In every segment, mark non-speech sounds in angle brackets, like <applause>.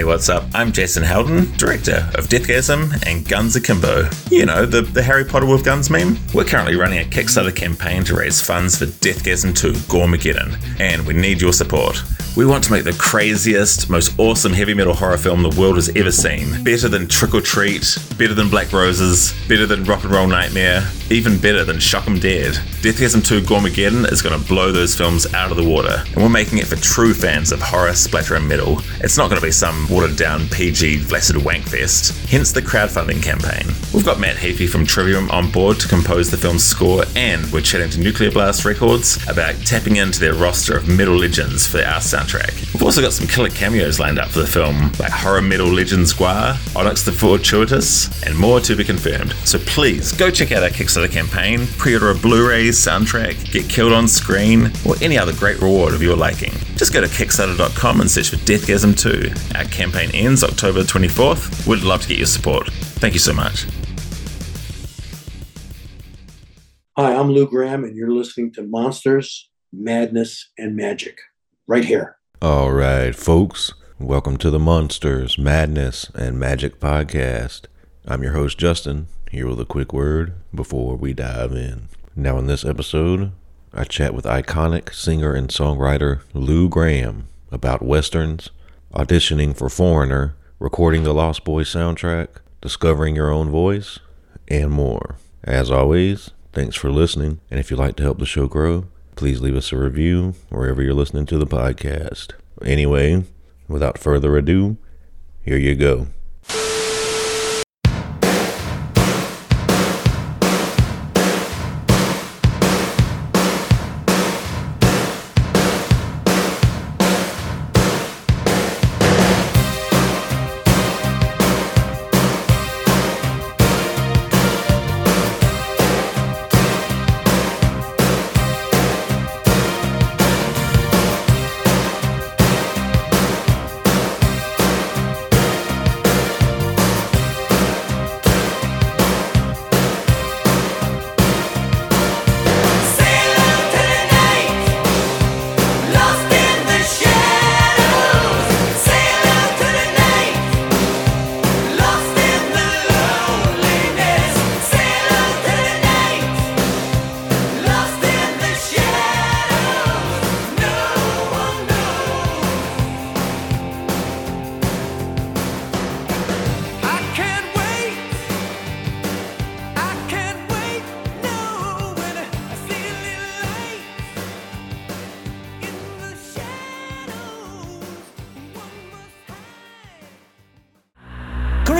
Hey, what's up? I'm Jason Howden, director of Deathgasm and Guns Akimbo. You know, the, the Harry Potter with guns meme? We're currently running a Kickstarter campaign to raise funds for Deathgasm 2 Goremageddon, and we need your support. We want to make the craziest, most awesome heavy metal horror film the world has ever seen. Better than Trick or Treat, better than Black Roses, better than Rock and Roll Nightmare, even better than Shock 'em Dead. Deathgasm 2 Goremageddon is going to blow those films out of the water, and we're making it for true fans of horror, splatter, and metal. It's not going to be some watered down PG flaccid wankfest, hence the crowdfunding campaign. We've got Matt Heafy from Trivium on board to compose the film's score, and we're chatting to Nuclear Blast Records about tapping into their roster of metal legends for our soundtrack. We've also got some killer cameos lined up for the film, like horror metal legend Squire, Onyx the Fortuitous, and more to be confirmed. So please go check out our Kickstarter campaign, pre order a Blu ray, soundtrack, get killed on screen, or any other great reward of your liking. Just go to Kickstarter.com and search for Deathgasm 2. Our campaign ends October 24th. We'd love to get your support. Thank you so much. Hi, I'm Lou Gramm, and you're listening to Monsters, Madness, and Magic right here. All right, folks. Welcome to the Monsters, Madness, and Magic podcast. I'm your host, Justin, here with a quick word before we dive in. Now, in this episode, I chat with iconic singer and songwriter Lou Gramm about westerns, auditioning for Foreigner, recording the Lost Boys soundtrack, discovering your own voice, and more. As always, thanks for listening, and if you'd like to help the show grow, please leave us a review wherever you're listening to the podcast. Anyway, without further ado, here you go.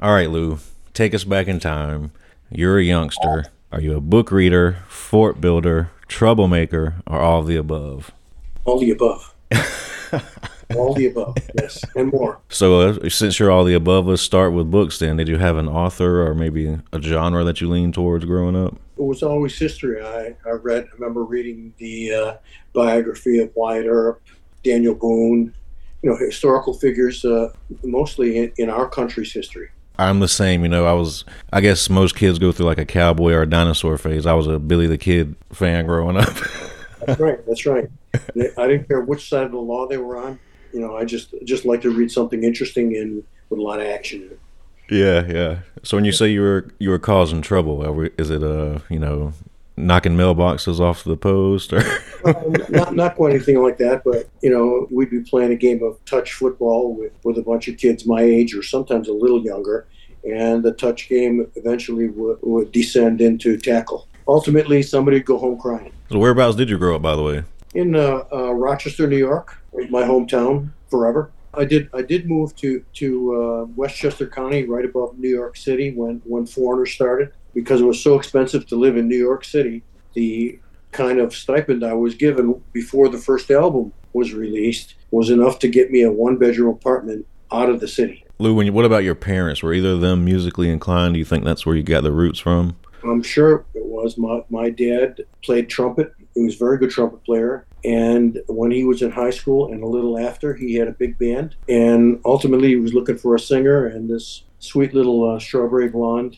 All right, Lou, take us back in time. You're a youngster. Are you a book reader, fort builder, troublemaker, or all of the above? All the above. <laughs> all the above, yes, and more. So, uh, since you're all the above, let's start with books then. Did you have an author or maybe a genre that you leaned towards growing up? It was always history. I, I read, I remember reading the uh, biography of Wyatt Earp, Daniel Boone, you know, historical figures, uh, mostly in, in our country's history. I'm the same. You know, I was, I guess most kids go through like a cowboy or a dinosaur phase. I was a Billy the Kid fan growing up. <laughs> That's right. That's right. I didn't care which side of the law they were on. You know, I just just like to read something interesting and with a lot of action in it. yeah, yeah. So when you say you were you were causing trouble, we- is it uh you know knocking mailboxes off the post or? <laughs> Um, not not quite anything like that, but you know, we'd be playing a game of touch football with with a bunch of kids my age or sometimes a little younger, and the touch game eventually would, would descend into tackle. Ultimately, somebody would go home crying. so whereabouts did you grow up, by the way? in uh, uh, Rochester, New York, my hometown forever. I did I did move to to uh, Westchester County, right above New York City, when when Foreigner started, because it was so expensive to live in New York City. The kind of stipend I was given before the first album was released was enough to get me a one bedroom apartment out of the city. Lou, when you, what about your parents? Were either of them musically inclined? Do you think that's where you got the roots from? I'm sure it was. My, my dad played trumpet. He was a very good trumpet player. And when he was in high school and a little after, he had a big band. And ultimately, he was looking for a singer. And this sweet little uh, strawberry blonde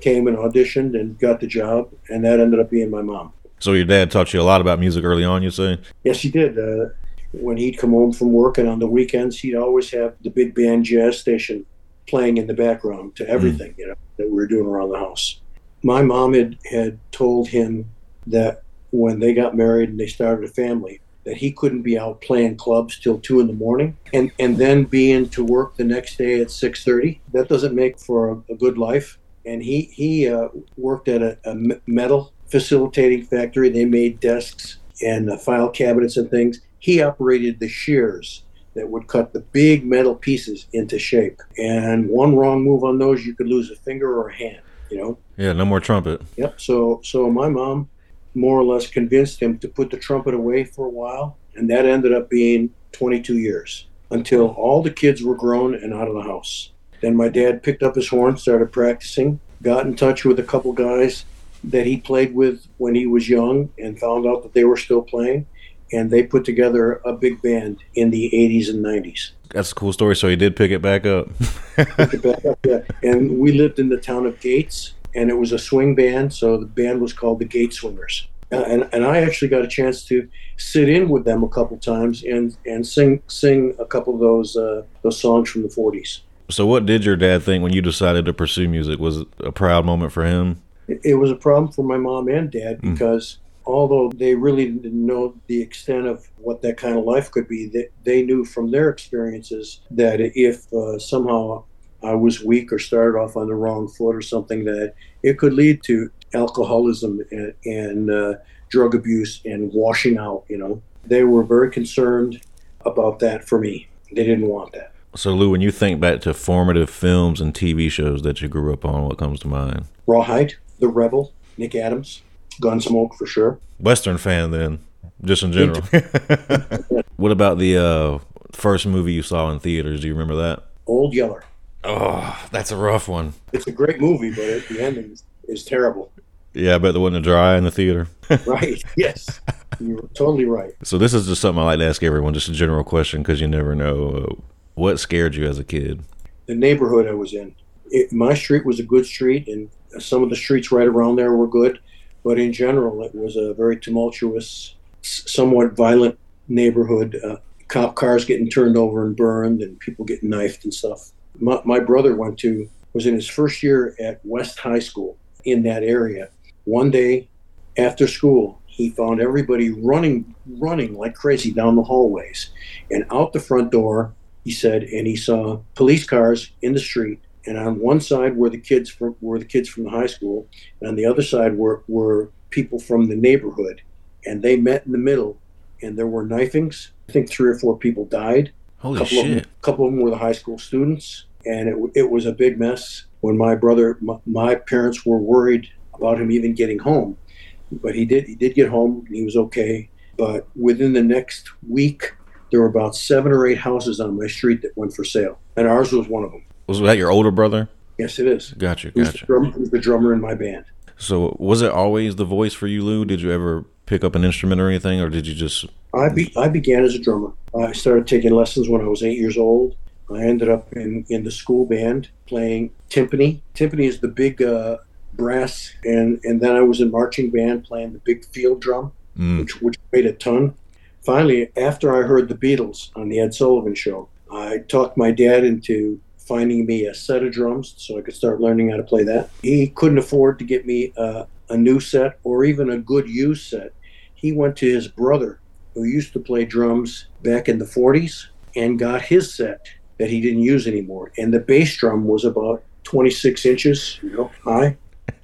came and auditioned and got the job. And that ended up being my mom. So your dad taught you a lot about music early on, you say? Yes, he did. Uh, when he'd come home from work and on the weekends, he'd always have the big band jazz station playing in the background to everything, mm. you know, that we were doing around the house. My mom had, had told him that when they got married and they started a family, that he couldn't be out playing clubs till two in the morning and, and then being to work the next day at 6.30 that doesn't make for a, a good life and he, he uh, worked at a, a metal facilitating factory they made desks and uh, file cabinets and things he operated the shears that would cut the big metal pieces into shape. And one wrong move on those, you could lose a finger or a hand. You know. Yeah, no more trumpet. Yep. So, so my mom more or less convinced him to put the trumpet away for a while, and that ended up being 22 years until all the kids were grown and out of the house. Then my dad picked up his horn, started practicing, got in touch with a couple guys that he played with when he was young, and found out that they were still playing and they put together a big band in the 80s and 90s. That's a cool story. So he did pick it back up. pick it back up, yeah. <laughs> And we lived in the town of Gates, and it was a swing band, so the band was called the Gate Swingers. Uh, and, and I actually got a chance to sit in with them a couple times and, and sing sing a couple of those uh, those songs from the 40s. So, what did your dad think when you decided to pursue music? Was it a proud moment for him? It, was a problem for my mom and dad hmm. because mm although they really didn't know the extent of what that kind of life could be, they, they knew from their experiences that if uh, somehow I was weak or started off on the wrong foot or something, that it could lead to alcoholism and, and uh, drug abuse and washing out. You know, they were very concerned about that for me. They didn't want that. So, Lou, when you think back to formative films and TV shows that you grew up on, what comes to mind? Rawhide, The Rebel, Nick Adams. Gunsmoke for sure. Western fan then, just in general. <laughs> what about the uh, first movie you saw in theaters? Do you remember that? Old Yeller. Oh, that's a rough one. It's a great movie, but the ending is, is terrible. Yeah, I bet there wasn't a dry in the theater. <laughs> right. Yes. You're totally right. So this is just something I like to ask everyone, just a general question, because you never know. Uh, what scared you as a kid? The neighborhood I was in. It, my street was a good street, and some of the streets right around there were good. But in general, it was a very tumultuous, somewhat violent neighborhood. Uh, cop cars getting turned over and burned, and people getting knifed and stuff. My, my brother went to was in his first year at West High School in that area. One day after school, he found everybody running, running like crazy down the hallways, and out the front door. He said, and he saw police cars in the street and on one side were the kids from were the kids from the high school, and on the other side were were people from the neighborhood, and they met in the middle, and there were knifings. I think three or four people died. Holy couple shit! Of them, a couple of them were the high school students, and it it was a big mess. When my brother, my, my parents were worried about him even getting home, but he did he did get home. he was okay. But within the next week, there were about seven or eight houses on my street that went for sale, and ours was one of them. Was that your older brother? Yes, it is. Gotcha, gotcha. The, drummer, the drummer in my band. So, was it always the voice for you, Lou? Did you ever pick up an instrument or anything, or did you just? I be, I began as a drummer. I started taking lessons when I was eight years old. I ended up in, in the school band playing timpani. Timpani is the big uh, brass, and, and then I was in marching band playing the big field drum, mm. which, which weighed a ton. Finally, after I heard the Beatles on the Ed Sullivan Show, I talked my dad into finding me a set of drums so I could start learning how to play that. He couldn't afford to get me a, a new set or even a good used set. He went to his brother, who used to play drums back in the 40s, and got his set that he didn't use anymore. And the bass drum was about 26 inches you know, high.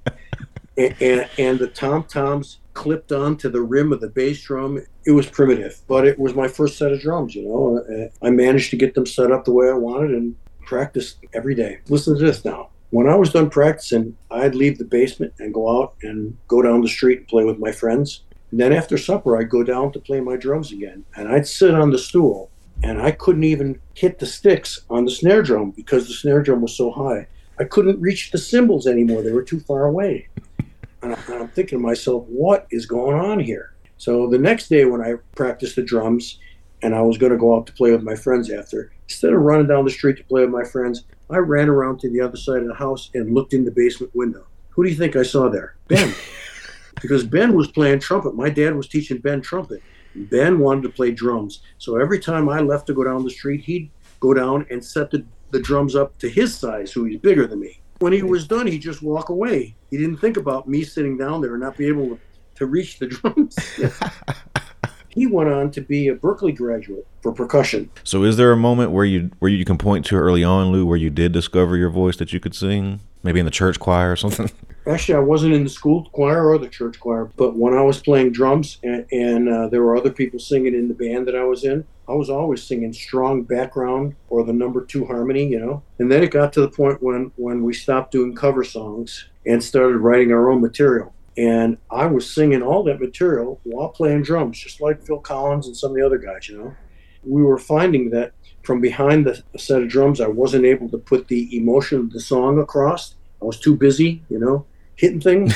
<laughs> and, and, and the tom toms clipped onto the rim of the bass drum. It was primitive, but it was my first set of drums, you know. I managed to get them set up the way I wanted and practice every day. Listen to this now. When I was done practicing, I'd leave the basement and go out and go down the street and play with my friends. And then after supper, I'd go down to play my drums again, and I'd sit on the stool, and I couldn't even hit the sticks on the snare drum because the snare drum was so high. I couldn't reach the cymbals anymore; they were too far away. And I'm thinking to myself, what is going on here? So the next day, when I practiced the drums, and I was going to go out to play with my friends after, instead of running down the street to play with my friends, I ran around to the other side of the house and looked in the basement window. Who do you think I saw there? Ben. <laughs> because Ben was playing trumpet. My dad was teaching Ben trumpet. Ben wanted to play drums. So every time I left to go down the street, he'd go down and set the, the drums up to his size, who he's bigger than me. When he was done, he'd just walk away. He didn't think about me sitting down there and not be able to, to reach the drums. <laughs> he went on to be a Berklee graduate for percussion. So, is there a moment where you where you can point to early on, Lou, where you did discover your voice that you could sing? Maybe in the church choir or something. <laughs> Actually, I wasn't in the school choir or the church choir, but when I was playing drums and, and uh, there were other people singing in the band that I was in, I was always singing strong background or the number two harmony, you know. And then it got to the point when when we stopped doing cover songs and started writing our own material. And I was singing all that material while playing drums, just like Phil Collins and some of the other guys, you know. We were finding that from behind the set of drums, I wasn't able to put the emotion of the song across. I was too busy, you know, hitting things.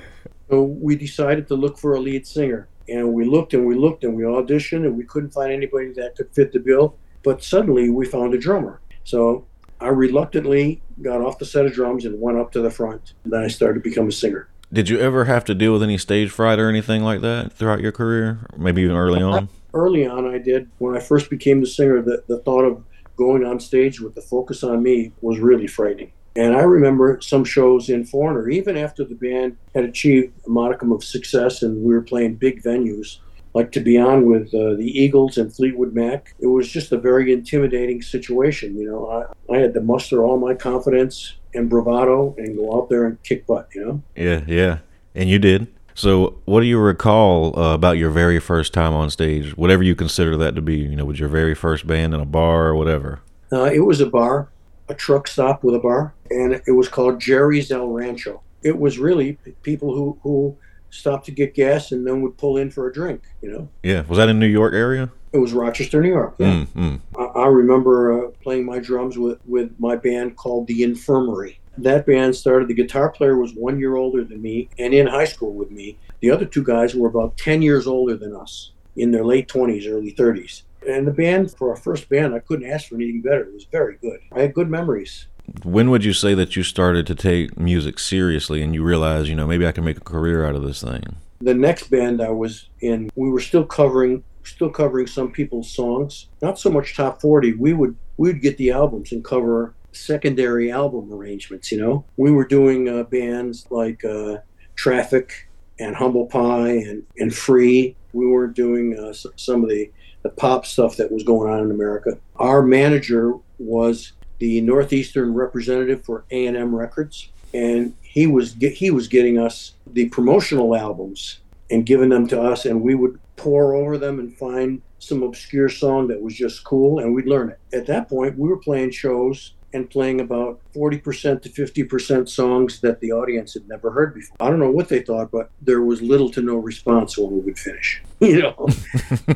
<laughs> so we decided to look for a lead singer. And we looked and we looked and we auditioned and we couldn't find anybody that could fit the bill. But suddenly we found a drummer. So I reluctantly got off the set of drums and went up to the front. And then I started to become a singer. Did you ever have to deal with any stage fright or anything like that throughout your career? Maybe even early on? Early on, I did. When I first became the singer, the, the thought of going on stage with the focus on me was really frightening. And I remember some shows in Foreigner, even after the band had achieved a modicum of success and we were playing big venues, like to be on with uh, the Eagles and Fleetwood Mac. It was just a very intimidating situation. You know, I, I had to muster all my confidence and bravado and go out there and kick butt, you know? Yeah, yeah. And you did. So, what do you recall uh, about your very first time on stage, whatever you consider that to be? You know, with your very first band in a bar or whatever? Uh, it was a bar, a truck stop with a bar, and it was called Jerry's El Rancho. It was really people who, who stopped to get gas and then would pull in for a drink, you know? Yeah. Was that in New York area? It was Rochester, New York. Yeah. Mm, I, I, remember uh, playing my drums with, with my band called The Infirmary. That band started, the guitar player was one year older than me and in high school with me. The other two guys were about 10 years older than us, in their late 20s, early 30s. And the band, for our first band, I couldn't ask for anything better. It was very good. I had good memories. When would you say that you started to take music seriously and you realized, you know, maybe I can make a career out of this thing? The next band I was in, we were still covering still covering some people's songs. Not so much top 40. We would we would get the albums and cover secondary album arrangements. You know, we were doing uh, bands like uh, Traffic and Humble Pie and and Free. We weren't doing uh, some of the the pop stuff that was going on in America. Our manager was the northeastern representative for A&M Records, and he was he was getting us the promotional albums and giving them to us, and we would pour over them and find some obscure song that was just cool, and we'd learn it. At that point, we were playing shows and playing about 40% to 50% songs that the audience had never heard before. I don't know what they thought, but there was little to no response when we would finish, <laughs> you know.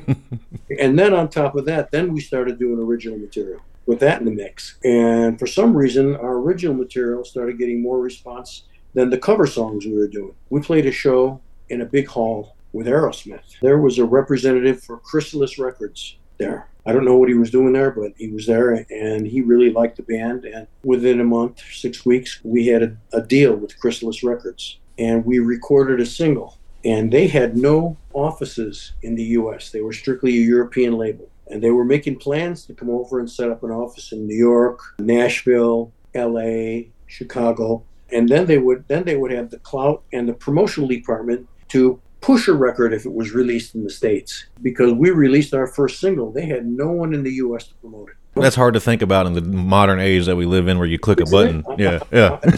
<laughs> and then on top of that, then we started doing original material with that in the mix. And for some reason, our original material started getting more response than the cover songs we were doing. We played a show in a big hall with Aerosmith. There was a representative for Chrysalis Records there. I don't know what he was doing there, but he was there and he really liked the band. And within a month, six weeks, we had a, a deal with Chrysalis Records and we recorded a single. And they had no offices in the US, they were strictly a European label. And they were making plans to come over and set up an office in New York, Nashville, LA, Chicago. And then they would then they would have the clout and the promotional department to push a record if it was released in the States. Because we released our first single, they had no one in the US to promote it. That's hard to think about in the modern age that we live in where you click a button. Yeah, yeah. <laughs>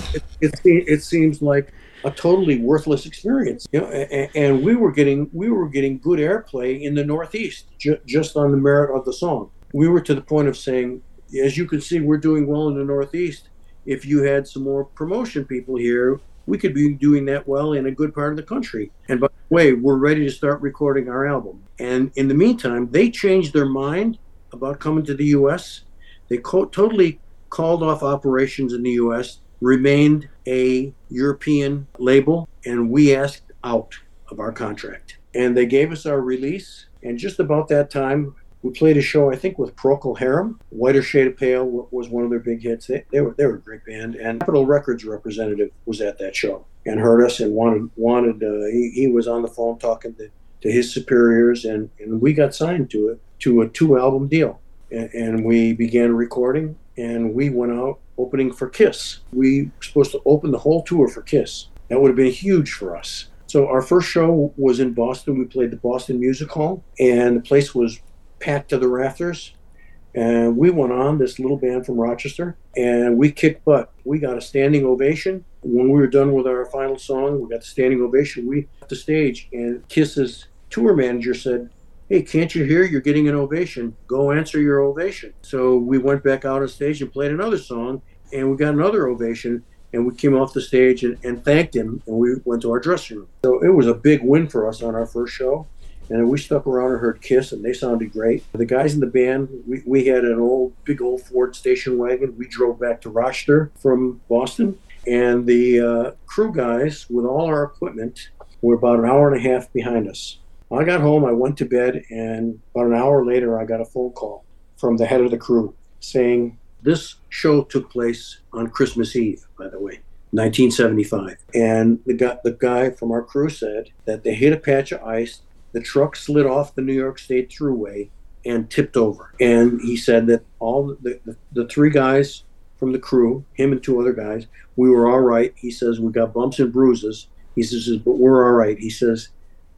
It, it, it, seems like a totally worthless experience. You know, and, we were getting we were getting good airplay in the Northeast ju- just on the merit of the song. We were to the point of saying, as you can see, we're doing well in the Northeast. If you had some more promotion people here, we could be doing that well in a good part of the country. And by the way, we're ready to start recording our album. And in the meantime, they changed their mind about coming to the U.S. They co- totally called off operations in the U.S., remained a European label, and we asked out of our contract. And they gave us our release. And just about that time, we played a show, I think, with Procol Harum. Whiter Shade of Pale was one of their big hits. They, they, were they were a great band, and Capitol Records representative was at that show and heard us and wanted wanted. Uh, he, he was on the phone talking to, to his superiors, and, and we got signed to it to a two album deal, and, and we began recording, and we went out opening for Kiss. We were supposed to open the whole tour for Kiss. That would have been huge for us. So our first show was in Boston. We played the Boston Music Hall, and the place was packed to the rafters. And we went on, this little band from Rochester, and we kicked butt. We got a standing ovation. When we were done with our final song, we got the standing ovation. We left the stage, and Kiss's tour manager said, Hey, can't you hear? You're getting an ovation. Go answer your ovation. So we went back out on stage and played another song, and we got another ovation. And we came off the stage and, and thanked him, and we went to our dressing room. So it was a big win for us on our first show. And we stuck around and heard Kiss, and they sounded great. The guys in the band, we, we had an old, big old Ford station wagon. We drove back to Rochester from Boston. And the uh, crew guys, with all our equipment, were about an hour and a half behind us. I got home, I went to bed, and about an hour later, I got a phone call from the head of the crew saying, This show took place on Christmas Eve, by the way. 1975. And the guy, the guy from our crew said that they hit a patch of ice the truck slid off the New York State Thruway and tipped over. And he said that all the, the, the three guys from the crew, him and two other guys, we were all right. He says we got bumps and bruises. He says, but we're all right. He says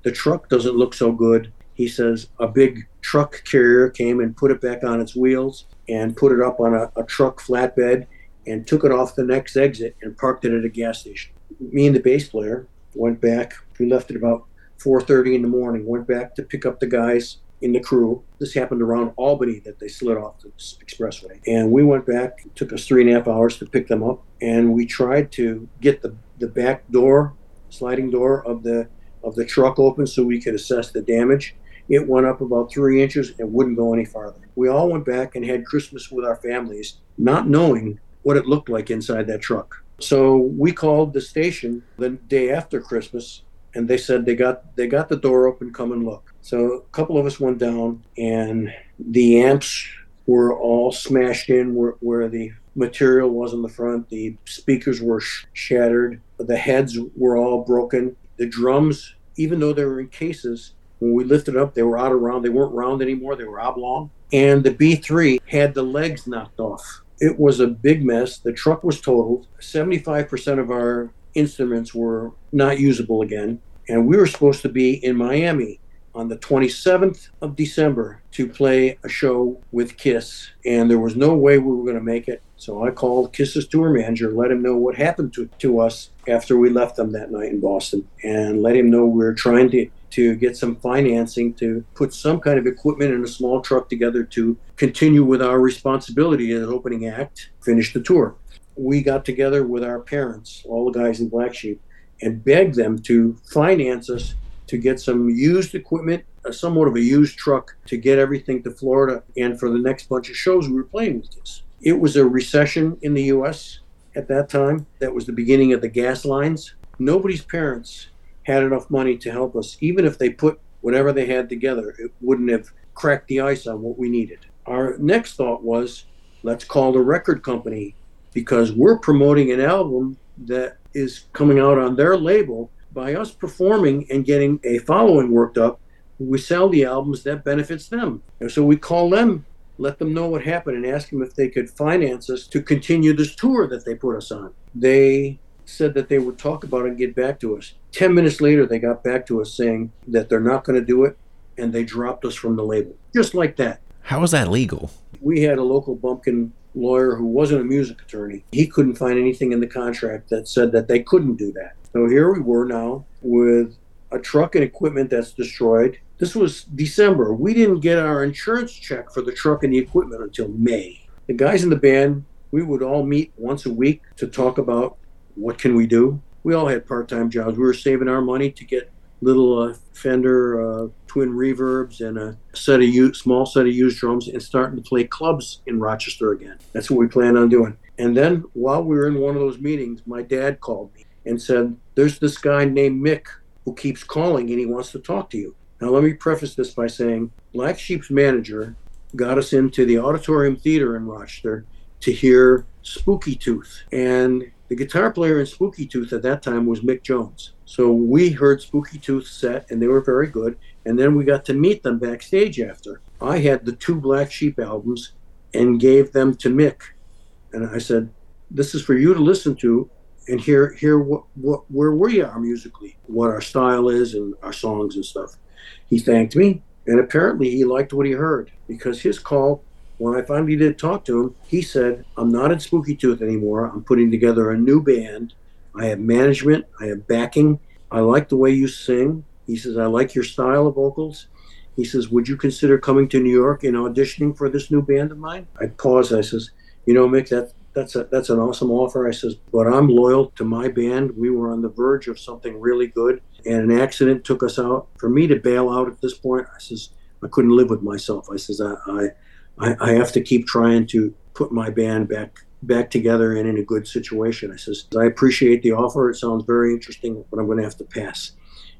the truck doesn't look so good. He says a big truck carrier came and put it back on its wheels and put it up on a, a truck flatbed and took it off the next exit and parked it at a gas station. Me and the bass player went back. We left at about 4.30 in the morning, went back to pick up the guys in the crew. This happened around Albany that they slid off the expressway. And we went back, it took us three and a half hours to pick them up. And we tried to get the, the back door, sliding door of the of the truck open so we could assess the damage. It went up about three inches and wouldn't go any farther. We all went back and had Christmas with our families, not knowing what it looked like inside that truck. So we called the station the day after Christmas and they said they got they got the door open come and look so a couple of us went down and the amps were all smashed in where, where the material was in the front the speakers were sh- shattered the heads were all broken the drums even though they were in cases when we lifted up they were out of round. They weren't round anymore. They were oblong. And the b3 had the legs knocked off. It was a big mess. The truck was totaled. 75% of our instruments were not usable again. And we were supposed to be in Miami on the 27th of December to play a show with Kiss. And there was no way we were going to make it. So I called Kiss's tour manager, let him know what happened to, to us after we left them that night in Boston, and let him know we were trying to, to get some financing to put some kind of equipment in a small truck together to continue with our responsibility as an opening act, finish the tour we got together with our parents, all the guys in Black Sheep, and begged them to finance us to get some used equipment, uh, somewhat of a used truck to get everything to Florida and for the next bunch of shows we were playing with this. It was a recession in the US at that time. That was the beginning of the gas lines. Nobody's parents had enough money to help us. Even if they put whatever they had together, it wouldn't have cracked the ice on what we needed. Our next thought was let's call the record company because we're promoting an album that is coming out on their label by us performing and getting a following worked up we sell the albums that benefits them. And so we call them let them know what happened and ask them if they could finance us to continue this tour that they put us on. They said that they would talk about it and get back to us. 10 minutes later they got back to us saying that they're not going to do it and they dropped us from the label. Just like that. How is that legal? We had a local bumpkin lawyer who wasn't a music attorney. He couldn't find anything in the contract that said that they couldn't do that. So here we were now with a truck and equipment that's destroyed. This was December. We didn't get our insurance check for the truck and the equipment until May. The guys in the band, we would all meet once a week to talk about what can we do. we all had part-time jobs. We were saving our money to get little uh, Fender uh, twin reverbs and a set of used, small set of used drums and starting to play clubs in Rochester again. That's what we planned on doing. And then while we were in one of those meetings, my dad called me and said, "There's this guy named Mick who keeps calling and he wants to talk to you." Now let me preface this by saying Black Sheep's manager got us into the Auditorium Theater in Rochester to hear Spooky Tooth. And the guitar player in Spooky Tooth at that time was Mick Jones. So we heard Spooky Tooth set, and they were very good. And then we got to meet them backstage after. I had the two Black Sheep albums and gave them to Mick. And I said, This is for you to listen to and hear hear what, what where we are uh, musically, what our style is and our songs and stuff. He thanked me, and apparently he liked what he heard because his call when I finally did talk to him, he said, I'm not in Spooky Tooth anymore. I'm putting together a new band. I have management, I have backing. I like the way you sing. He says, I like your style of vocals. He says, Would you consider coming to New York and auditioning for this new band of mine? I paused. I says, You know, Mick, that, that's, a, that's an awesome offer. I says, But I'm loyal to my band. We were on the verge of something really good, and an accident took us out. For me to bail out at this point, I says, I couldn't live with myself. I says, I, I I, have to keep trying to put my band back back together and in a good situation. I says, I appreciate the offer. It sounds very interesting, but I'm going to have to pass.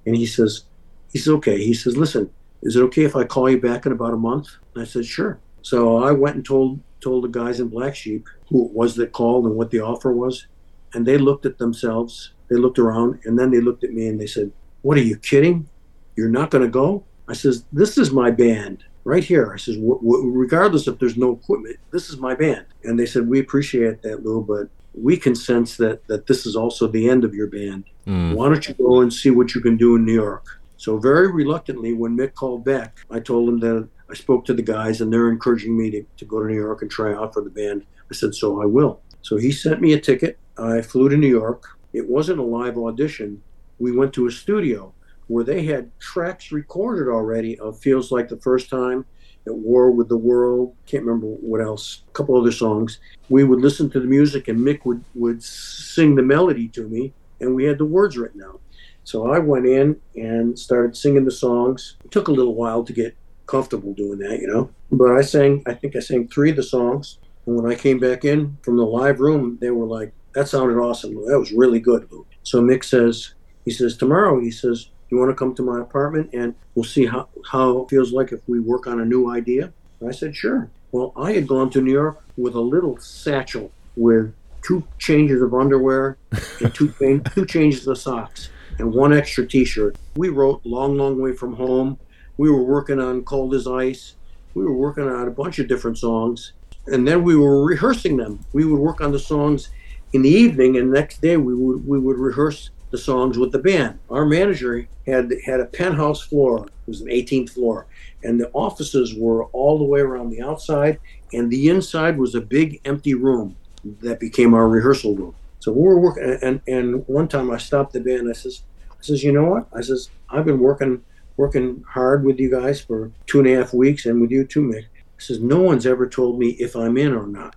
And he says, he says, okay. He says, listen, is it okay if I call you back in about a month? And I said, sure. So I went and told told the guys in Black Sheep who it was that called and what the offer was, and they looked at themselves. They looked around, and then they looked at me and they said, "What are you kidding? You're not going to go?" I says, "This is my band right here. I says, regardless if there's no equipment, this is my band. And they said, we appreciate that, Lou, but we can sense that that this is also the end of your band. Mm. Why don't you go and see what you can do in New York? So very reluctantly, when Mick called back, I told him that I spoke to the guys and they're encouraging me to, to go to New York and try out for the band. I said, so I will. So he sent me a ticket. I flew to New York. It wasn't a live audition. We went to a studio where they had tracks recorded already of Feels Like the First Time, At War with the World, can't remember what else, a couple other songs. We would listen to the music and Mick would, would sing the melody to me, and we had the words written out. So I went in and started singing the songs. It took a little while to get comfortable doing that, you know. But I sang, I think I sang three of the songs. And when I came back in from the live room, they were like, that sounded awesome. That was really good. So Mick says, he says, tomorrow, he says, you want to come to my apartment and we'll see how, how it feels like if we work on a new idea? I said, sure. Well, I had gone to New York with a little satchel with two changes of underwear and two, <laughs> two changes of socks and one extra t-shirt. We wrote Long, Long Way From Home. We were working on Cold as Ice. We were working on a bunch of different songs. And then we were rehearsing them. We would work on the songs in the evening and the next day we would we would rehearse the songs with the band. Our manager had had a penthouse floor. It was an 18th floor, and the offices were all the way around the outside, and the inside was a big empty room that became our rehearsal room. So we were working, and and one time I stopped the band. I says, I says, you know what? I says I've been working working hard with you guys for two and a half weeks, and with you too, Mick. Says no one's ever told me if I'm in or not.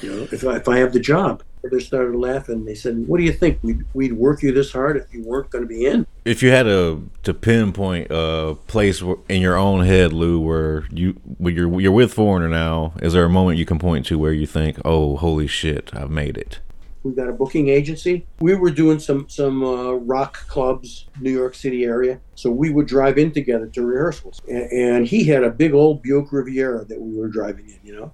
You know, if I, if I have the job they started laughing. They said, "What do you think? We'd, we'd work you this hard if you weren't going to be in." If you had to to pinpoint a place in your own head, Lou, where you when you're you're with Foreigner now, is there a moment you can point to where you think, "Oh, holy shit, I've made it"? We got a booking agency. We were doing some some uh, rock clubs, New York City area. So we would drive in together to rehearsals, and, and he had a big old Buick Riviera that we were driving in. You know,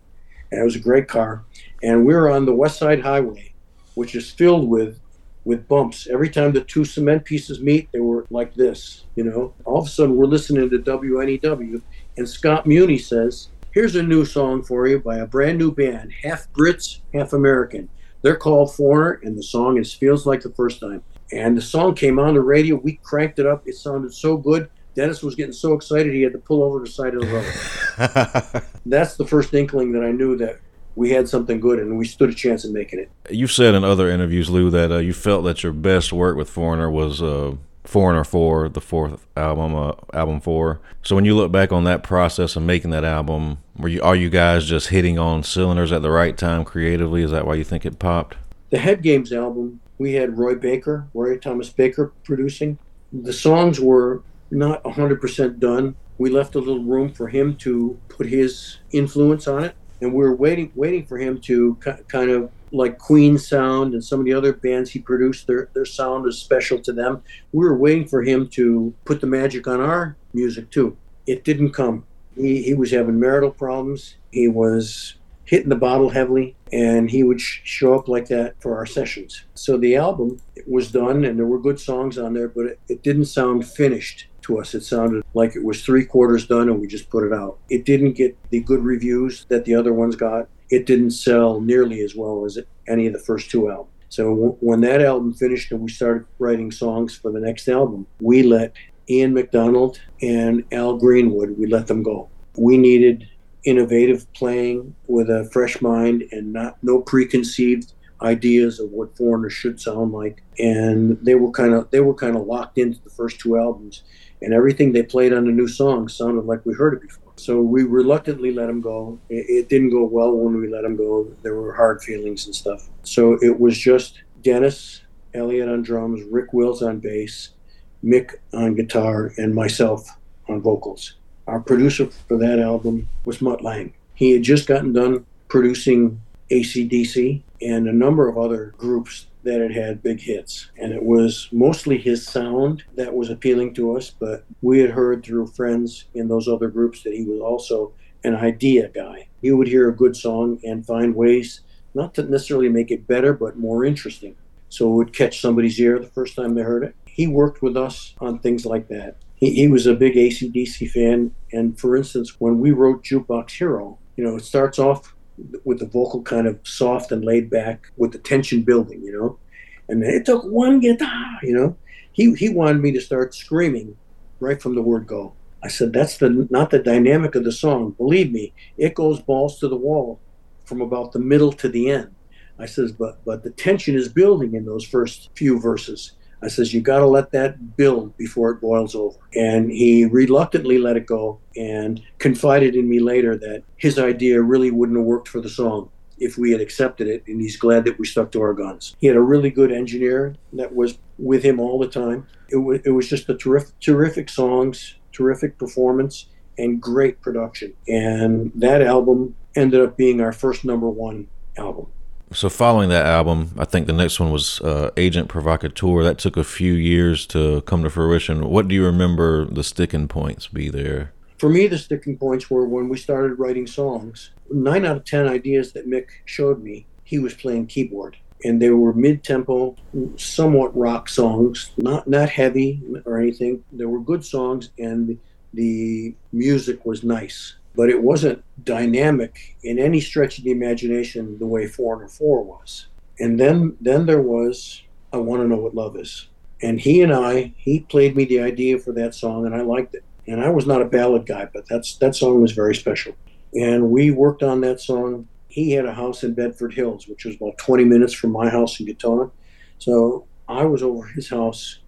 and it was a great car and we are on the West Side Highway, which is filled with with bumps. Every time the two cement pieces meet, they were like this, you know. All of a sudden, we're listening to WNEW, and Scott Muni says, "Here's a new song for you by a brand new band, half Brits, half American. They're called Foreigner, and the song is feels like the first time." And the song came on the radio. We cranked it up. It sounded so good. Dennis was getting so excited he had to pull over to the side of the road. <laughs> That's the first inkling that I knew that we had something good and we stood a chance in making it. You've said in other interviews, Lou, that uh, you felt that your best work with Foreigner was uh, Foreigner Four, the fourth album, uh, album four. So when you look back on that process of making that album, were you are you guys just hitting on cylinders at the right time creatively? Is that why you think it popped? The Head Games album we had Roy Baker, Roy Thomas Baker producing. The songs were not 100% done. We left a little room for him to put his influence on it, and we were waiting, waiting for him to kind of like Queen sound and some of the other bands he produced. Their their sound was special to them. We were waiting for him to put the magic on our music too. It didn't come. He he was having marital problems. He was hitting the bottle heavily, and he would sh- show up like that for our sessions. So the album was done, and there were good songs on there, but it, it didn't sound finished to us. It sounded like it was three quarters done, and we just put it out. It didn't get the good reviews that the other ones got. It didn't sell nearly as well as any of the first two albums. So w- when that album finished and we started writing songs for the next album, we let Ian McDonald and Al Greenwood, we let them go. We needed innovative playing with a fresh mind and not no preconceived ideas of what foreigners should sound like. And they were kind of they were kind of locked into the first two albums, and everything they played on the new songs sounded like we heard it before. So we reluctantly let him go. It, it didn't go well when we let him go. There were hard feelings and stuff. So it was just Dennis Elliott on drums, Rick Wills on bass, Mick on guitar, and myself on vocals. Our producer for that album was Mutt Lange He had just gotten done producing ACDC and a number of other groups that had had big hits. And it was mostly his sound that was appealing to us, but we had heard through friends in those other groups that he was also an idea guy. He would hear a good song and find ways not to necessarily make it better, but more interesting. So it would catch somebody's ear the first time they heard it. He worked with us on things like that he, he was a big ACDC fan. And for instance, when we wrote Jukebox Hero, you know, it starts off with the vocal kind of soft and laid back with the tension building, you know. And it took one guitar, you know. He, he wanted me to start screaming right from the word go. I said, that's the not the dynamic of the song. Believe me, it goes balls to the wall from about the middle to the end. I says, but but the tension is building in those first few verses. I says, you got to let that build before it boils over. And he reluctantly let it go and confided in me later that his idea really wouldn't have worked for the song if we had accepted it. And he's glad that we stuck to our guns. He had a really good engineer that was with him all the time. It was, it was just a terrific, terrific songs, terrific performance, and great production. And that album ended up being our first number one album. So following that album, I think the next one was uh, Agent Provocateur. That took a few years to come to fruition. What do you remember the sticking points be there? For me, the sticking points were when we started writing songs. Nine out of ten ideas that Mick showed me, he was playing keyboard, and they were mid-tempo, somewhat rock songs, not not heavy or anything. They were good songs, and the music was nice but it wasn't dynamic in any stretch of the imagination the way Foreigner 4 was. And then then there was I Want to Know What Love Is. And he and I, he played me the idea for that song and I liked it. And I was not a ballad guy, but that's that song was very special. And we worked on that song. He had a house in Bedford Hills, which was about 20 minutes from my house in Katonah. So I was over his house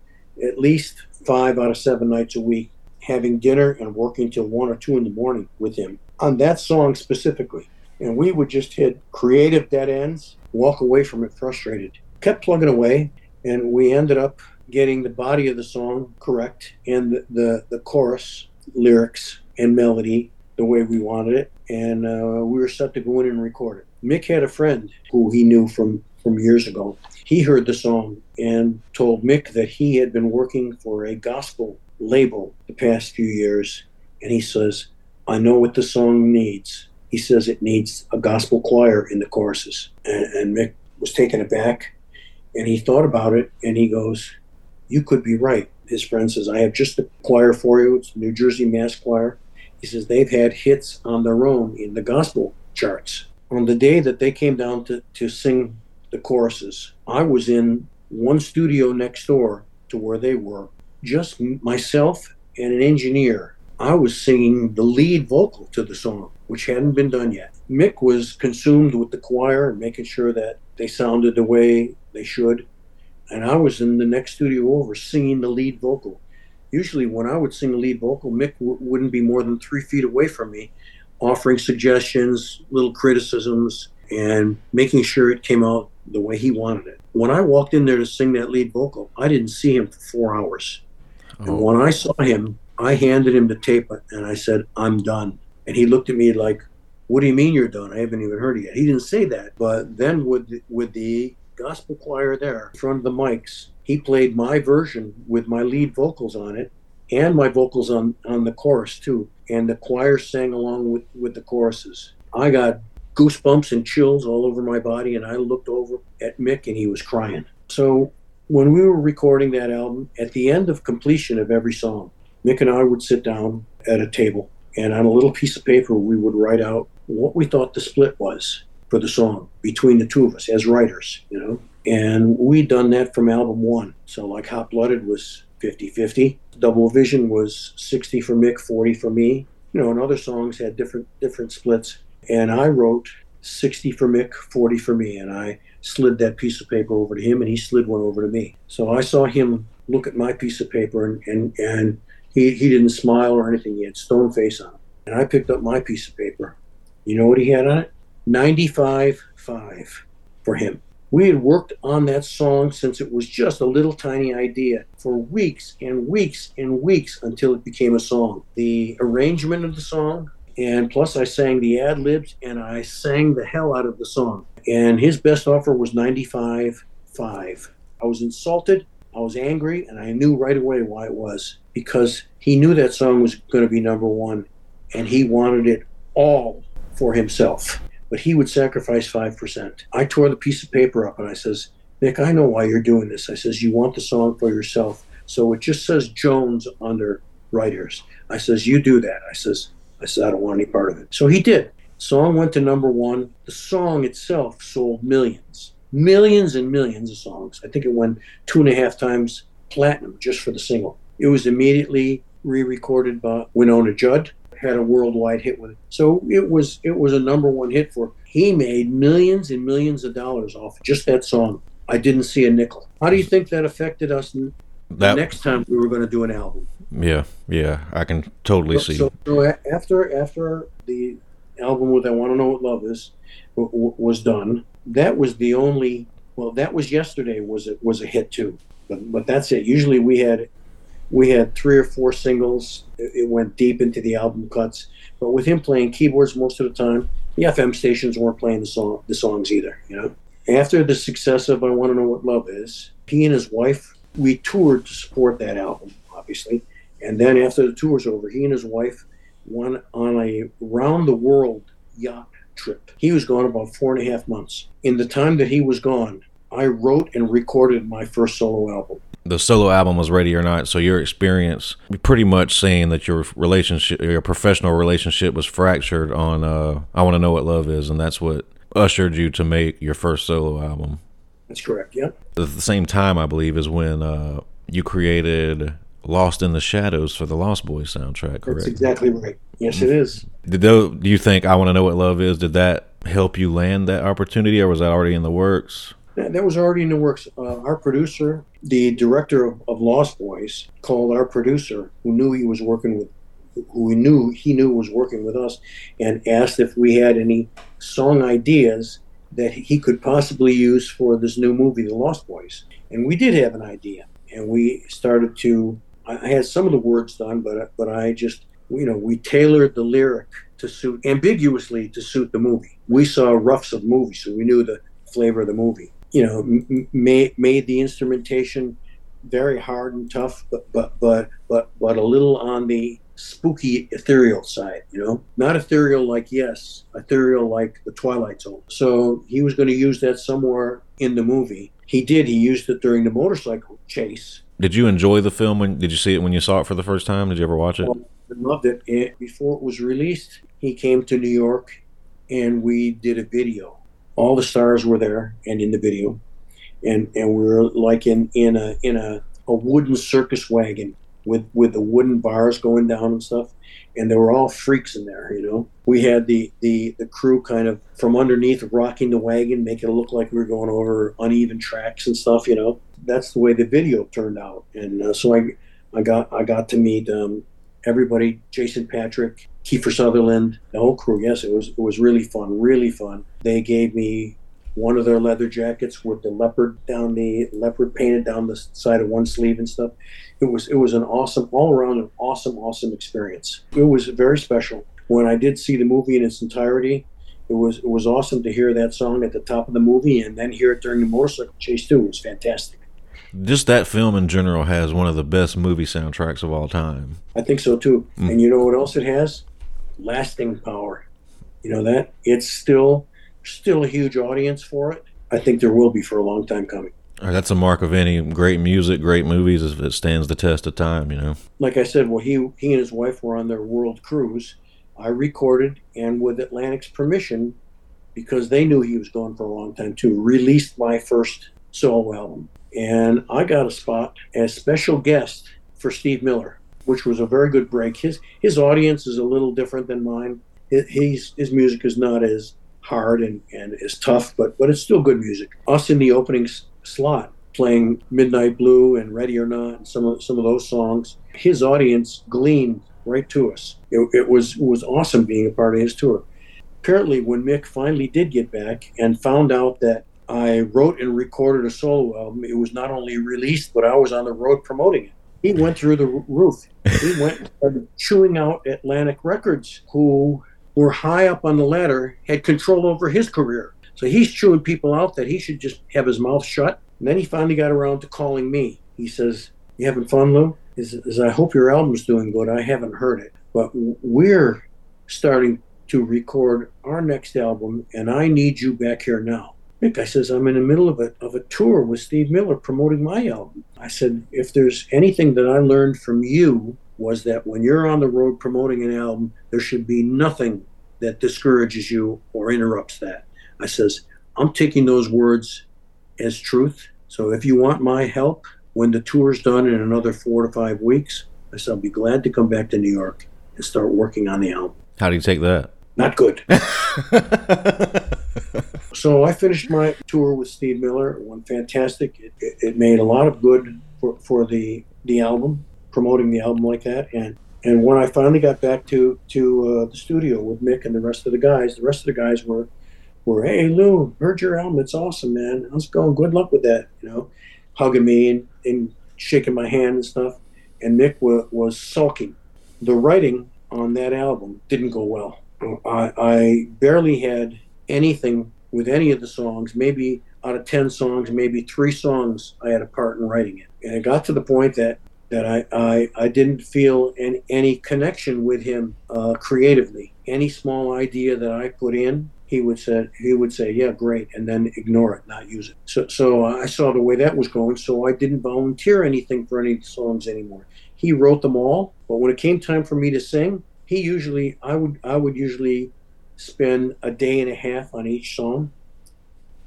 at least five out of seven nights a week having dinner and working till one or two in the morning with him on that song specifically. And we would just hit creative dead ends, walk away from it frustrated. Kept plugging away, and we ended up getting the body of the song correct and the, the, the chorus, lyrics, and melody the way we wanted it. And uh, we were set to go in and record it. Mick had a friend who he knew from, from years ago. He heard the song and told Mick that he had been working for a gospel label the past few years, and he says, I know what the song needs. He says it needs a gospel choir in the choruses. And, and Mick was taken aback, and he thought about it, and he goes, You could be right. His friend says, I have just the choir for you. It's New Jersey Mass Choir. He says, They've had hits on their own in the gospel charts. On the day that they came down to, to sing the choruses, I was in one studio next door to where they were just myself and an engineer. I was singing the lead vocal to the song, which hadn't been done yet. Mick was consumed with the choir and making sure that they sounded the way they should. And I was in the next studio over singing the lead vocal. Usually, when I would sing the lead vocal, Mick w- wouldn't be more than three feet away from me, offering suggestions, little criticisms, and making sure it came out the way he wanted it. When I walked in there to sing that lead vocal, I didn't see him for four hours. Oh. And when I saw him, I handed him the tape and I said, I'm done. And he looked at me like, What do you mean you're done? I haven't even heard it yet. He didn't say that. But then with the, with the gospel choir there in front of the mics, he played my version with my lead vocals on it and my vocals on, on the chorus too. And the choir sang along with, with the choruses. I got goosebumps and chills all over my body, and I looked over at Mick and he was crying. So when we were recording that album, at the end of completion of every song, Mick and I would sit down at a table, and on a little piece of paper, we would write out what we thought the split was for the song between the two of us as writers, you know. And we'd done that from album one. So, like Hot Blooded was 50 50. Double Vision was 60 for Mick, 40 for me. You know, and other songs had different different splits. And I wrote 60 for Mick, 40 for me. And I slid that piece of paper over to him, and he slid one over to me. So I saw him look at my piece of paper, and, and, and he, he didn't smile or anything. He had stone face on it. And I picked up my piece of paper. You know what he had on it? 95 5 for him. We had worked on that song since it was just a little tiny idea for weeks and weeks and weeks until it became a song. The arrangement of the song, and plus I sang the ad libs and I sang the hell out of the song. And his best offer was 95 5. I was insulted, I was angry, and I knew right away why it was because he knew that song was going to be number one and he wanted it all for himself but he would sacrifice 5%. I tore the piece of paper up and I says, Mick, I know why you're doing this. I says, you want the song for yourself. So it just says Jones under writers. I says, you do that. I says, I said, I don't want any part of it. So he did. Song went to number one. The song itself sold millions, millions and millions of songs. I think it went two and a half times platinum just for the single. It was immediately re-recorded by Wynonna Judd had a worldwide hit with it. So it was it was a number one hit for. Him. He made millions and millions of dollars off just that song. I didn't see a nickel. How do you think that affected us that, next time we were going to do an album? Yeah, yeah, I can totally so, see. So, so, after after the album with "I Want to Know What Love Is" w- w- was done, that was the only. Well, that was yesterday. Was it was a hit too? But, but that's it. Usually we had we had three or four singles. It went deep into the album cuts. But with him playing keyboards most of the time, the FM stations weren't playing the song the songs either, you know. After the success of I Want to Know What Love Is, he and his wife, we toured to support that album, obviously. And then after the tour's over, he and his wife went on a round the world yacht trip. He was gone about four and a half months. In the time that he was gone, I wrote and recorded my first solo album the solo album was ready or not. So your experience, pretty much saying that your relationship, your professional relationship, was fractured on. Uh, I want to know what love is, and that's what ushered you to make your first solo album. That's correct. Yeah. At the same time, I believe, is when uh, you created "Lost in the Shadows" for the Lost Boys soundtrack. Correct. That's exactly right. Yes, it is. Did those, do you think "I Want to Know What Love Is"? Did that help you land that opportunity, or was that already in the works? That, that was already in the works. Uh, our producer, the director of, of, Lost Boys, called our producer, who knew he was working with, who we knew he knew was working with us, and asked if we had any song ideas that he could possibly use for this new movie, The Lost Boys. And we did have an idea, and we started to. I had some of the words done, but but I just you know we tailored the lyric to suit ambiguously to suit the movie. We saw roughs of movies, so we knew the flavor of the movie you know, m- made made the instrumentation very hard and tough, but but but but but a little on the spooky ethereal side, you know, not ethereal like yes, ethereal like the Twilight Zone. So he was going to use that somewhere in the movie. He did. He used it during the motorcycle chase. Did you enjoy the film? When did you see it when you saw it for the first time? Did you ever watch it? I loved it. Before it was released, he came to New York, and we did a video all the stars were there and in the video, and and we were like in in a in a, a wooden circus wagon with with the wooden bars going down and stuff and they were all freaks in there you know we had the the the crew kind of from underneath rocking the wagon making it look like we were going over uneven tracks and stuff you know that's the way the video turned out and uh, so i i got i got to meet um, everybody jason patric Kiefer Sutherland, the whole crew. Yes, it was it was really fun, really fun. They gave me one of their leather jackets with the leopard down the leopard painted down the side of one sleeve and stuff. It was it was an awesome all around an awesome awesome experience. It was very special. When I did see the movie in its entirety, it was it was awesome to hear that song at the top of the movie and then hear it during the motorcycle chase too. It was fantastic. Just that film in general has one of the best movie soundtracks of all time. I think so too. Mm. And you know what else it has? Lasting power. You know that it's still still a huge audience for it. I think there will be for a long time coming. That's a mark of any great music, great movies, if it stands the test of time. You know. Like I said, well, he he and his wife were on their world cruise. I recorded and with Atlantic's permission, because they knew he was going for a long time too, released my first solo album. And I got a spot as special guest for Steve Miller, which was a very good break. His his audience is a little different than mine. His his music is not as hard and, and as tough, but but it's still good music. Us in the opening s- slot playing Midnight Blue and Ready or Not and some of some of those songs. His audience gleaned right to us. It, it was it was awesome being a part of his tour. Apparently, when Mick finally did get back and found out that I wrote and recorded a solo album. It was not only released, but I was on the road promoting it. He went through the roof. He went and started chewing out Atlantic Records, who were high up on the ladder, had control over his career. So he's chewing people out that he should just have his mouth shut. And then he finally got around to calling me. He says, You having fun, Lou? He says, I hope your album's doing good. I haven't heard it. But we're starting to record our next album, and I need you back here now. Mick, I says, I'm in the middle of a, of a tour with Steve Miller promoting my album. I said, if there's anything that I learned from you was that when you're on the road promoting an album, there should be nothing that discourages you or interrupts that. I says, I'm taking those words as truth. So if you want my help when the tour's done in another four to five weeks, I said, I'll be glad to come back to New York and start working on the album. How do you take that? Not good. <laughs> so I finished my tour with Steve Miller. It went fantastic. It, it, it, made a lot of good for, for the the album, promoting the album like that. And and when I finally got back to to uh, the studio with Mick and the rest of the guys, the rest of the guys were were Hey Lou, heard your album. It's awesome, man. How's it going? Good luck with that. You know, hugging me and, and shaking my hand and stuff. And Mick was, was sulking. The writing on that album didn't go well. I, I barely had anything with any of the songs. Maybe out of 10 songs, maybe three songs I had a part in writing it. And it got to the point that, that I, I, I didn't feel any, any connection with him uh, creatively. Any small idea that I put in, he would say he would say yeah great and then ignore it not use it so so i saw the way that was going so i didn't volunteer anything for any songs anymore he wrote them all but when it came time for me to sing he usually i would i would usually spend a day and a half on each song.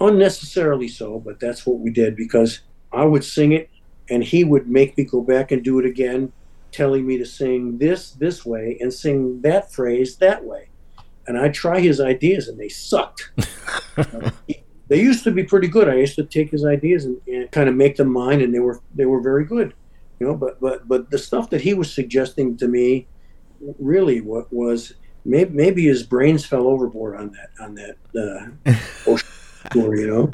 Unnecessarily so, but that's what we did because I would sing it and he would make me go back and do it again, telling me to sing this this way and sing that phrase that way. And I'd try his ideas and they sucked. <laughs> they used to be pretty good. I used to take his ideas and, and kind of make them mine and they were they were very good. You know, but but but the stuff that he was suggesting to me really what was maybe, maybe his brains fell overboard on that on that uh, <laughs> ocean tour, you know,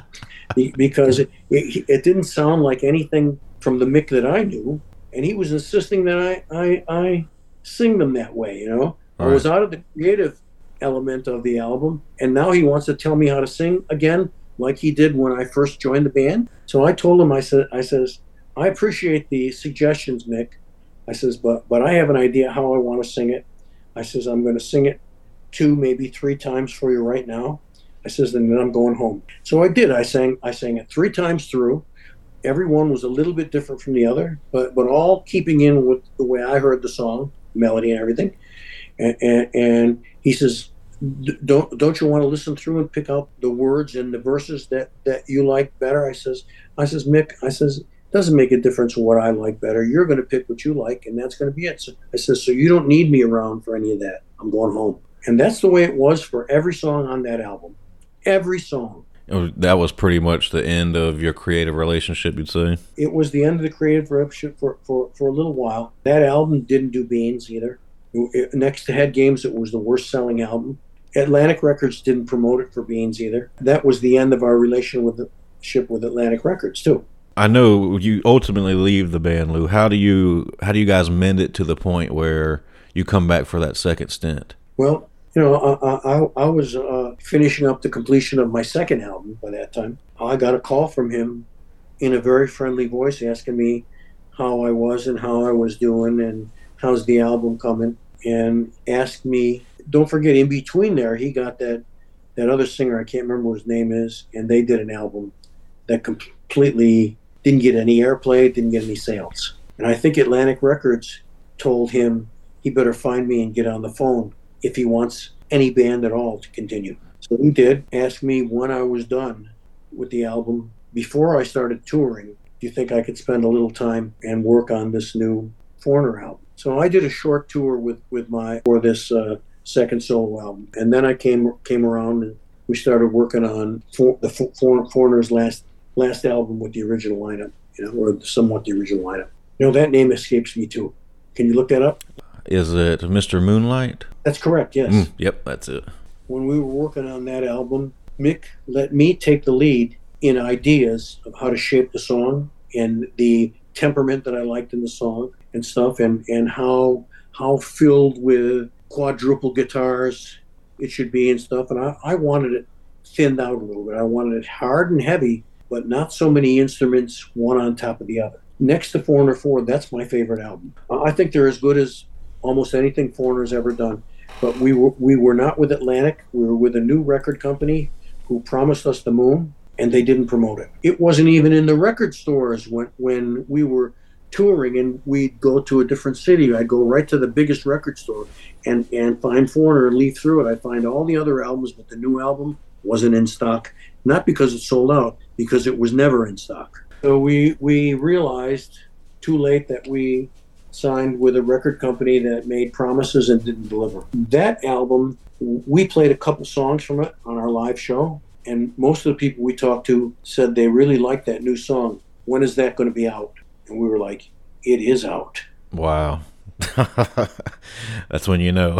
because it, it, it didn't sound like anything from the Mick that I knew, and he was insisting that I I, I sing them that way, you know. All I was out of the creative element of the album, and now he wants to tell me how to sing again, like he did when I first joined the band. So I told him, I said, I says, I appreciate the suggestions, Mick. I says, but but I have an idea how I want to sing it. I says, I'm going to sing it two, maybe three times for you right now. I says, and then I'm going home. So I did. I sang, I sang it three times through. Every one was a little bit different from the other, but but all keeping in with the way I heard the song, melody and everything. And, and, and he says, don't don't you want to listen through and pick out the words and the verses that that you like better? I says, I says, Mick, I says, doesn't make a difference what I like better. You're going to pick what you like, and that's going to be it. So I said, so you don't need me around for any of that. I'm going home. And that's the way it was for every song on that album. Every song. Was, that was pretty much the end of your creative relationship, you'd say? It was the end of the creative relationship for, for, for a little while. That album didn't do beans either. It, next to Head Games, it was the worst selling album. Atlantic Records didn't promote it for Beans either. That was the end of our relationship with the ship with Atlantic Records too. I know you ultimately leave the band, Lou. How do you how do you guys mend it to the point where you come back for that second stint? Well, you know, I, I, I was uh, finishing up the completion of my second album by that time. I got a call from him in a very friendly voice asking me how I was and how I was doing and how's the album coming and asked me don't forget in between there he got that that other singer I can't remember what his name is and they did an album that completely didn't get any airplay didn't get any sales and I think Atlantic Records told him he better find me and get on the phone if he wants any band at all to continue so he did ask me when I was done with the album before I started touring do you think I could spend a little time and work on this new Foreigner album so I did a short tour with with my for this uh, second solo album, and then I came came around and we started working on for, the for, Foreigner's last last album with the original lineup, you know, or somewhat the original lineup. You know that name escapes me too. Can you look that up? Is it Mr. Moonlight? That's correct. Yes. Mm, yep, that's it. When we were working on that album, Mick let me take the lead in ideas of how to shape the song and the temperament that I liked in the song and stuff, and and how how filled with quadruple guitars it should be and stuff. And I, I wanted it thinned out a little bit. I wanted it hard and heavy, but not so many instruments one on top of the other. Next to Foreigner 4, that's my favorite album. I think they're as good as almost anything Foreigner's ever done. But we were, we were not with Atlantic. We were with a new record company who promised us the moon, and they didn't promote it. It wasn't even in the record stores when, when we were touring and we'd go to a different city. I'd go right to the biggest record store and, and find Foreigner and leaf through it. I'd find all the other albums, but the new album wasn't in stock. Not because it sold out, because it was never in stock. So we we realized too late that we signed with a record company that made promises and didn't deliver. That album, we played a couple songs from it on our live show, and most of the people we talked to said they really liked that new song. When is that going to be out? And we were like, it is out. Wow. <laughs> That's when you know.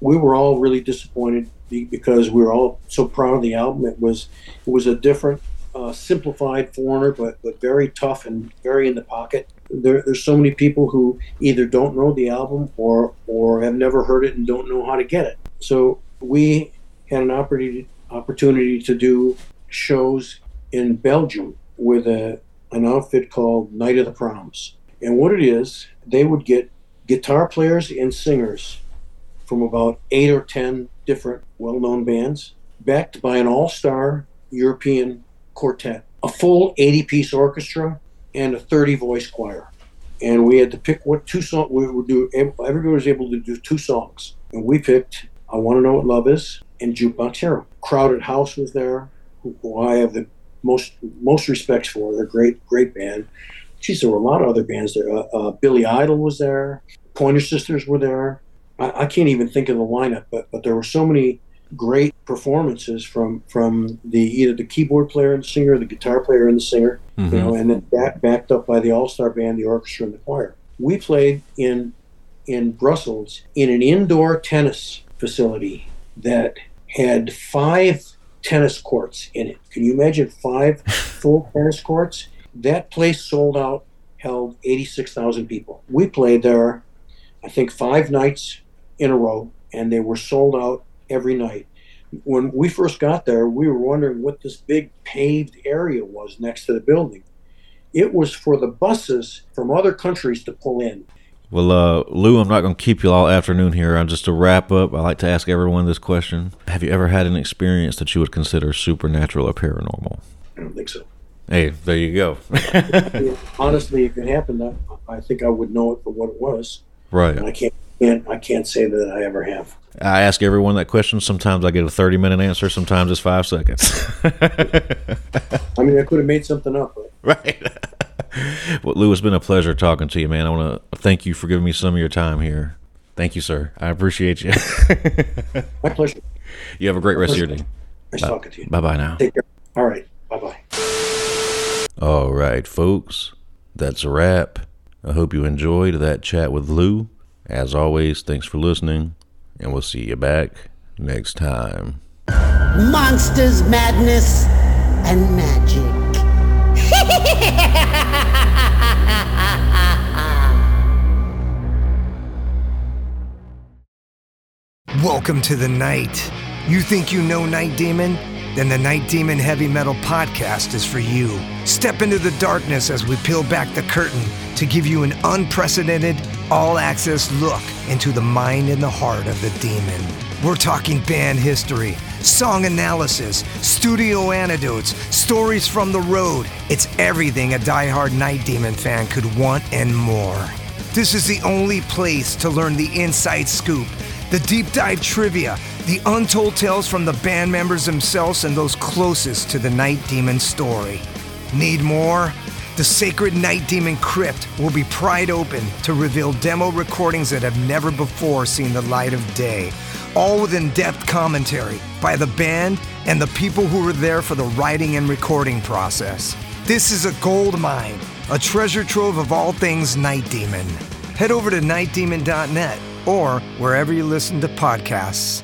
we were all really disappointed because we were all so proud of the album. It was it was a different, uh, simplified foreigner, but but very tough and very in the pocket. There, there's so many people who either don't know the album or or have never heard it and don't know how to get it. So we had an opportunity opportunity to do shows in Belgium with a an outfit called Night of the Proms. And what it is, they would get guitar players and singers from about eight or ten different well known bands, backed by an all star European quartet, a full 80 piece orchestra, and a 30 voice choir. And we had to pick what two songs we would do. Everybody was able to do two songs. And we picked I Want to Know What Love Is and Jukebox Hero. Crowded House was there, who I have the most most respects for. They're great, great band. Geez, there were a lot of other bands there. Uh, uh, Billy Idol was there. Pointer Sisters were there. I, I, can't even think of the lineup, but but there were so many great performances from from the either the keyboard player and singer, the guitar player and the singer, mm-hmm. you know, and then back, backed up by the all star band, the orchestra, and the choir. We played in in Brussels in an indoor tennis facility that had five tennis courts in it. Can you imagine five <laughs> full tennis courts? That place sold out, held 86,000 people. We played there, I think, five nights in a row, and they were sold out every night. When we first got there, we were wondering what this big paved area was next to the building. It was for the buses from other countries to pull in. Well, uh, Lou, I'm not going to keep you all afternoon here. I'm just to wrap up. I like to ask everyone this question: Have you ever had an experience that you would consider supernatural or paranormal? I don't think so. Hey, there you go. <laughs> Honestly, if it happened, I, I think I would know it for what it was. Right. And I can't, can't, I can't say that I ever have. I ask everyone that question. Sometimes I get a 30 minute answer. Sometimes it's five seconds. <laughs> I mean, I could have made something up. But. Right. <laughs> well, Lou, it's been a pleasure talking to you, man. I want to thank you for giving me some of your time here. Thank you, sir. I appreciate you. <laughs> My pleasure. You have a great My rest pleasure. of your day. Nice Bye. talking to you. Bye bye now. Take care. All right. Bye bye. All right, folks. That's a wrap. I hope you enjoyed that chat with Lou. As always, thanks for listening. And we'll see you back next time. Monsters, madness, and magic. Welcome to the night. You think you know Night Demon? Then the Night Demon Heavy Metal Podcast is for you. Step into the darkness as we peel back the curtain to give you an unprecedented, all access look into the mind and the heart of the demon. We're talking band history, song analysis, studio anecdotes, stories from the road. It's everything a die-hard Night Demon fan could want and more. This is the only place to learn the inside scoop, the deep dive trivia, the untold tales from the band members themselves and those closest to the Night Demon story. Need more? The sacred Night Demon Crypt will be pried open to reveal demo recordings that have never before seen the light of day, all with in depth commentary by the band and the people who were there for the writing and recording process. This is a gold mine, a treasure trove of all things Night Demon. Head over to nightdemon.net or wherever you listen to podcasts.